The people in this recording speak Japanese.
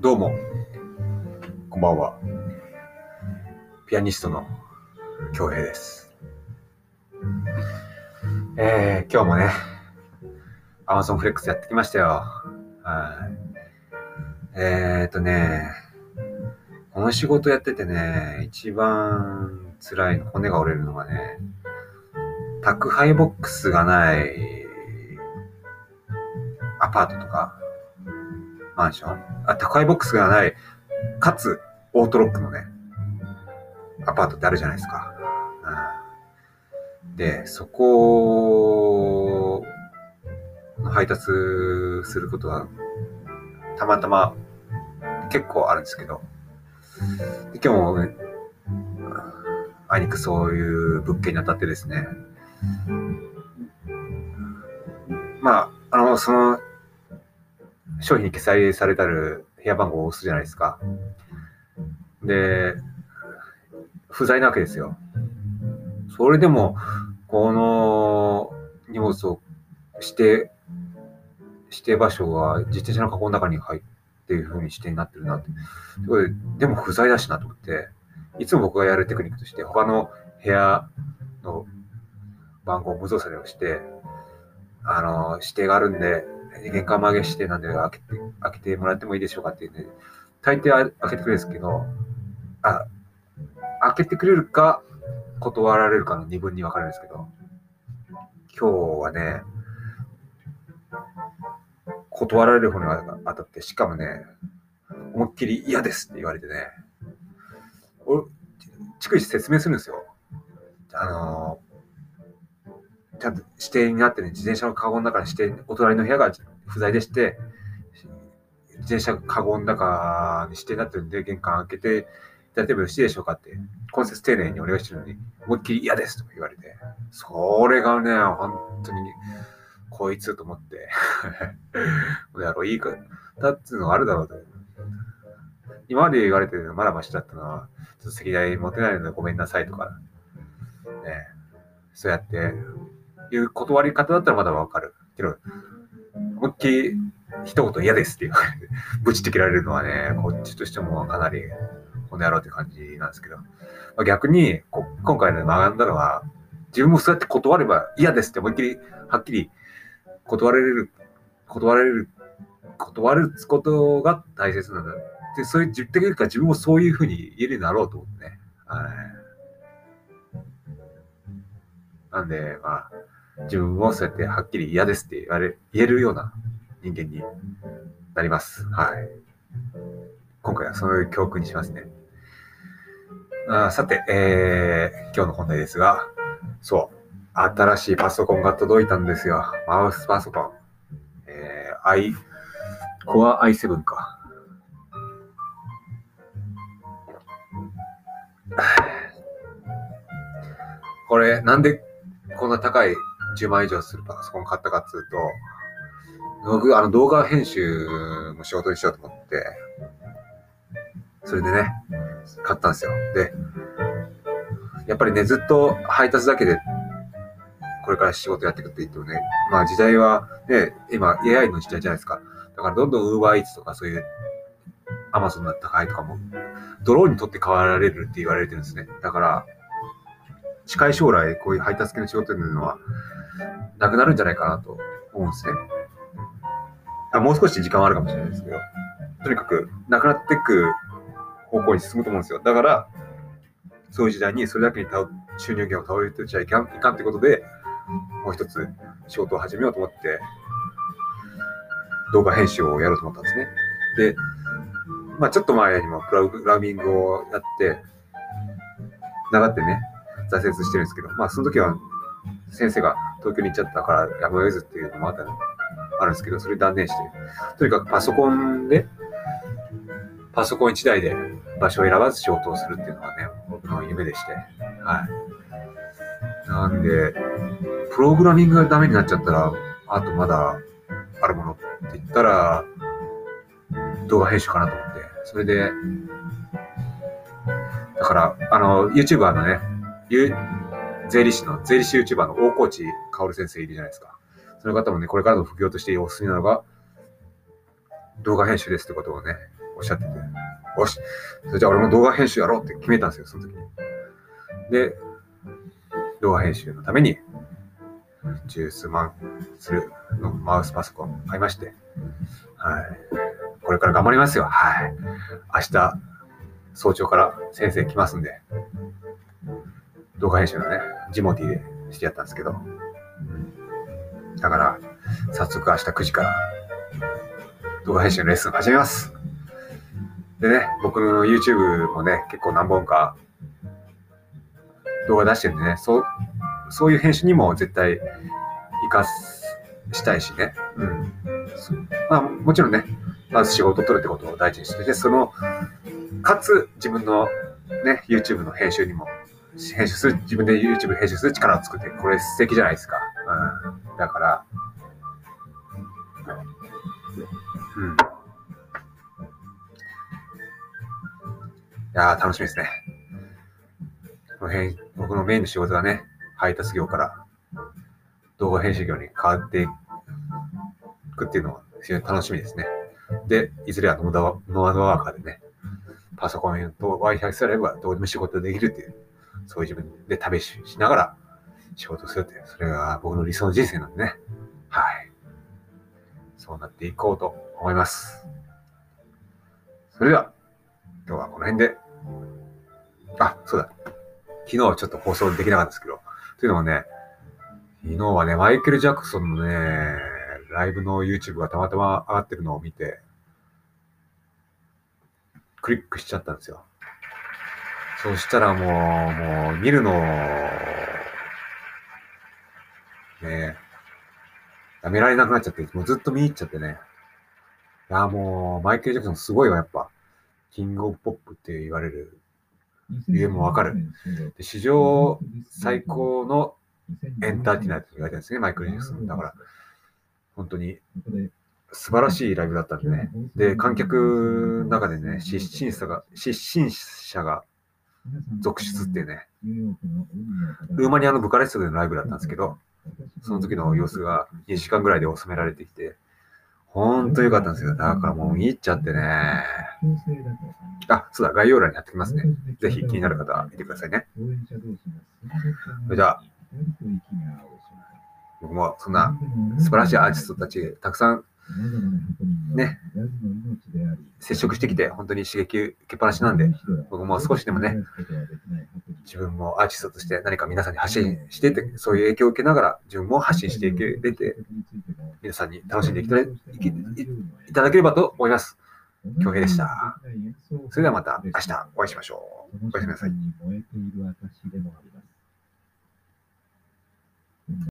どうも、こんばんは。ピアニストの京平です。えー、今日もね、Amazon フレックスやってきましたよ。はい。えーとね、この仕事やっててね、一番辛いの、骨が折れるのがね、宅配ボックスがないアパートとか、マンション？あ、宅配ボックスがない、かつ、オートロックのね、アパートってあるじゃないですか。うん、で、そこの配達することは、たまたま結構あるんですけど、で今日も、ね、あいにくそういう物件に当たってですね、まあ、あの、その、商品に記載されてある部屋番号を押すじゃないですか。で、不在なわけですよ。それでも、この荷物を指定、指定場所が自転車のカゴの中に入っていう風に指定になってるなって。ででも不在だしなと思って、いつも僕がやるテクニックとして、他の部屋の番号を無造作で押して、あの、指定があるんで、玄関曲げ指定なんで開けて、開けてもらってもいいでしょうかっていうね、大抵開けてくれるんですけど、あ、開けてくれるか、断られるかの二分に分かるんですけど、今日はね、断られる方に当たって、しかもね、思いっきり嫌ですって言われてね、俺、逐一説明するんですよ。あのちゃんと指定になってね、自転車のカゴの中に指定、お隣の部屋が不在でして、自転車カゴの中に指定になってるんで、玄関開けていただいてもよろしいでしょうかって、今節丁寧にお願いしてるのに、思いっきり嫌ですと言われて、それがね、本当に、こいつと思って、こやろう、いいか、だっていうのがあるだろうと。今まで言われてるのまだマシだったのは、ちょっと席代持てないのでごめんなさいとか、ね、そうやって、いう断り方だったらまだわかる。けど、思いっきり一言嫌ですって言われて、ぶちって切られるのはね、こっちとしてもかなり、この野郎って感じなんですけど、まあ、逆にこ、今回の学んだのは、自分もそうやって断れば嫌ですって思いっきり、はっきり断れる、断れる、断ることが大切なんだ。で、そういう、自分的にか自分もそういうふうに言えるようになろうと思ってね。はい。なんで、まあ、自分もそうやってはっきり嫌ですって言われ、言えるような人間になります。はい。今回はそういう教訓にしますね。あさて、えー、今日の本題ですが、そう、新しいパソコンが届いたんですよ。マウスパソコン。えー、i、Core i7 か。これ、なんでこんな高い10万以上するパソコン買ったかっつうと、僕、あの動画編集も仕事にしようと思って、それでね、買ったんですよ。で、やっぱりね、ずっと配達だけで、これから仕事やっていくって言ってもね、まあ時代はね、今 AI の時代じゃないですか。だからどんどん UberEats とかそういう Amazon の高いとかも、ドローンにとって変わられるって言われてるんですね。だから、近い将来、こういう配達系の仕事というのは、なくなるんじゃないかなと思うんですね。あもう少し時間はあるかもしれないですけど、とにかく、なくなっていく方向に進むと思うんですよ。だから、そういう時代にそれだけに収入源を倒れてちゃいかんいかんってことで、もう一つ仕事を始めようと思って、動画編集をやろうと思ったんですね。で、まあちょっと前にもプログラミングをやって、長ってね、挫折してるんですけど、まあその時は先生が東京に行っちゃったからやむを得ずっていうのもあったあるんですけど、それ断念して、とにかくパソコンで、パソコン1台で場所を選ばず仕事をするっていうのがね、僕の夢でして、はい。なんで、プログラミングがダメになっちゃったら、あとまだあるものって言ったら、動画編集かなと思って、それで、だから、あの、YouTuber のね、税理士の、税理士 YouTuber の大河内薫先生いるじゃないですか。その方もね、これからの副業としておすすめなのが、動画編集ですってことをね、おっしゃってて、よし、それじゃあ俺も動画編集やろうって決めたんですよ、その時に。で、動画編集のために、十数万するのマウスパソコン買いまして、はい。これから頑張りますよ。はい。明日、早朝から先生来ますんで、動画編集のね、ジモティでしてやったんですけど、うんだから、早速明日9時から動画編集のレッスン始めます。でね、僕の YouTube もね、結構何本か動画出してるんでね、そう、そういう編集にも絶対活かしたいしね。うん。まあ、もちろんね、まず仕事を取るってことを大事にしてて、その、かつ自分のね、YouTube の編集にも、編集する、自分で YouTube 編集する力を作って、これ素敵じゃないですか。うん。だから、うん。いやー、楽しみですね。この辺、僕のメインの仕事がね、配達業から動画編集業に変わっていくっていうのは非常に楽しみですね。で、いずれはノードノードワーカーでね、パソコンと Wi-Fi さえあればどうでも仕事できるっていう、そういう自分で旅しながら仕事するって、それが僕の理想の人生なんでね。はい。そうなっていこうと思います。それでは、今日はこの辺で、あ、そうだ。昨日はちょっと放送できなかったですけど、というのもね、昨日はね、マイケル・ジャクソンのね、ライブの YouTube がたまたま上がってるのを見て、クリックしちゃったんですよ。そしたらもう、もう見るの、ねやめられなくなっちゃって、もうずっと見入っちゃってね。いや、もう、マイケル・ジャクソンすごいわ、やっぱ。キング・オブ・ポップって言われる理由もわかる。で史上最高のエンターテイナーって言われてるんですね、マイクル・ジャクソン。だから、本当に素晴らしいライブだったんでね。で、観客の中でね、失神者が、失神者が続出っていうね、ルーマニアのブカレストでのライブだったんですけど、その時の様子が2時間ぐらいで収められてきて、ほんと良かったんですよ。だからもう見入っちゃってね。あ、そうだ、概要欄に貼ってきますね。ぜひ気になる方は見てくださいね。それじゃあ、僕もそんな素晴らしいアーティストたちたくさんね、接触してきて本当に刺激受けっぱなしなんで、僕も少しでもね、自分もアーティストとして何か皆さんに発信していて、そういう影響を受けながら自分も発信していけれて、皆さんに楽しんでいただければと思います。京平でした。それではまた明日お会いしましょう。おやすみなさい。